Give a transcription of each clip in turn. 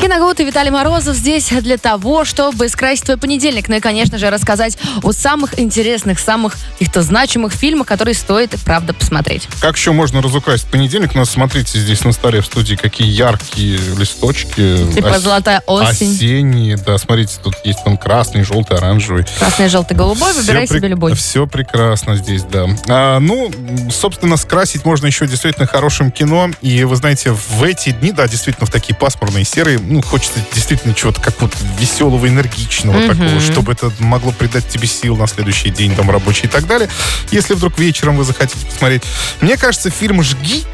Киногуд и Виталий Морозов здесь для того, чтобы скрасить твой понедельник. Ну и, конечно же, рассказать о самых интересных, самых каких-то значимых фильмах, которые стоит, правда, посмотреть. Как еще можно разукрасить понедельник? Но смотрите, здесь на столе в студии какие яркие листочки. Типа Ос- золотая осень. Осенние, да, смотрите, тут есть он красный, желтый, оранжевый. Красный, желтый, голубой. Выбирай себе любой. Все прекрасно здесь, да. А, ну, собственно, скрасить можно еще действительно хорошим кино. И вы знаете, в эти дни, да, действительно, в такие пасмурные серые, ну, хочется действительно чего-то какого-то веселого, энергичного Мгм. такого, чтобы это могло придать тебе сил на следующий день, там, рабочий и так далее. Если вдруг вечером вы захотите посмотреть. Мне кажется, фильм «Жги»,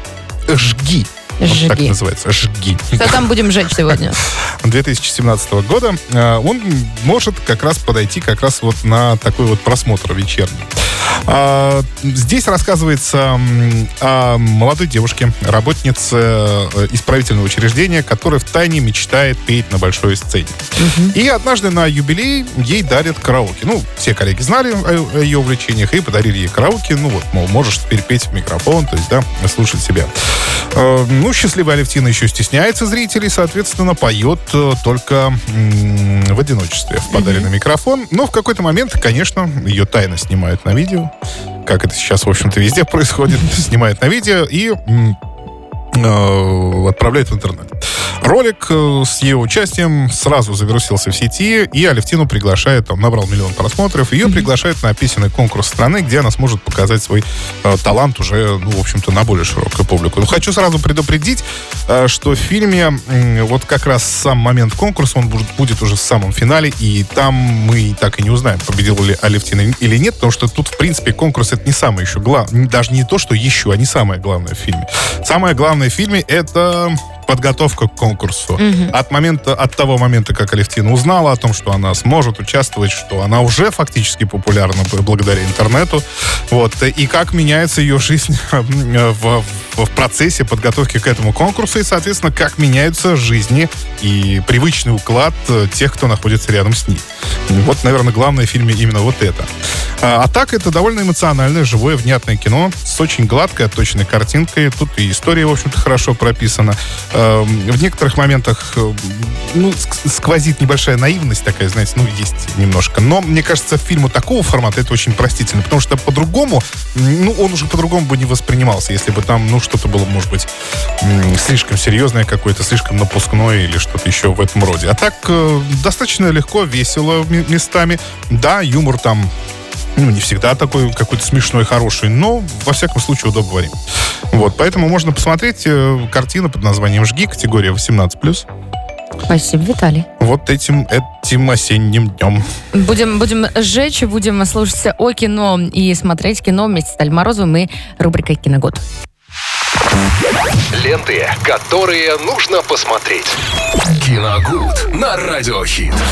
«Жги», вот так «Жги». называется, «Жги». Что там будем жечь сегодня? 2017 года, э, он может как раз подойти как раз вот на такой вот просмотр вечерний. А, Здесь рассказывается о молодой девушке, работнице э, исправительного учреждения, которая в тайне мечтает петь на большой сцене. И однажды на юбилей ей дарят караоке. Ну, все коллеги знали о, о ее увлечениях и подарили ей караоке. Ну вот, мол, можешь теперь петь в микрофон, то есть, да, слушать себя. Ну, счастливая Алевтина еще стесняется зрителей, соответственно, поет э, только в одиночестве в подаренный микрофон. Но в какой-то момент, конечно, ее тайно снимают на видео, как это сейчас, в общем-то, везде происходит. Снимают на видео и э, отправляют в интернет. Ролик э, с ее участием сразу завирусился в сети, и Алевтину приглашает, там набрал миллион просмотров, ее приглашают на песенный конкурс страны, где она сможет показать свой э, талант уже, ну, в общем-то, на более широкую публику. Но хочу сразу предупредить, э, что в фильме м, вот как раз сам момент конкурса, он будет, будет уже в самом финале, и там мы так и не узнаем, победила ли Алевтина или нет, потому что тут, в принципе, конкурс это не самое еще главное, даже не то, что еще, а не самое главное в фильме. Самое главное в фильме это подготовка к конкурсу. От момента, от того момента, как Алевтина узнала о том, что она сможет участвовать, что она уже фактически популярна благодаря интернету, вот, и как меняется ее жизнь в, в- в процессе подготовки к этому конкурсу, и, соответственно, как меняются жизни и привычный уклад тех, кто находится рядом с ней. Вот, наверное, главное в фильме именно вот это. А, а так, это довольно эмоциональное, живое, внятное кино с очень гладкой, отточенной картинкой. Тут и история, в общем-то, хорошо прописана. Эм, В некоторых моментах э, ну, ск- сквозит небольшая наивность такая, знаете, ну, есть немножко. Но, мне кажется, фильму такого формата это очень простительно, потому что по-другому, ну, он уже по-другому бы не воспринимался, если бы там, ну, что-то было, может быть, слишком серьезное какое-то, слишком напускное или что-то еще в этом роде. А так, э, достаточно легко, весело местами. Да, юмор там ну, не всегда такой какой-то смешной, хороший, но, во всяком случае, удобоварим. Вот, поэтому можно посмотреть э, картину под названием «Жги», категория 18+, Спасибо, Виталий. вот этим, этим осенним днем. Будем, будем сжечь, будем слушать о кино и смотреть кино вместе с Виталием Морозовым и рубрикой «Киногод». Ленты, которые нужно посмотреть. Киногуд на Радиохит.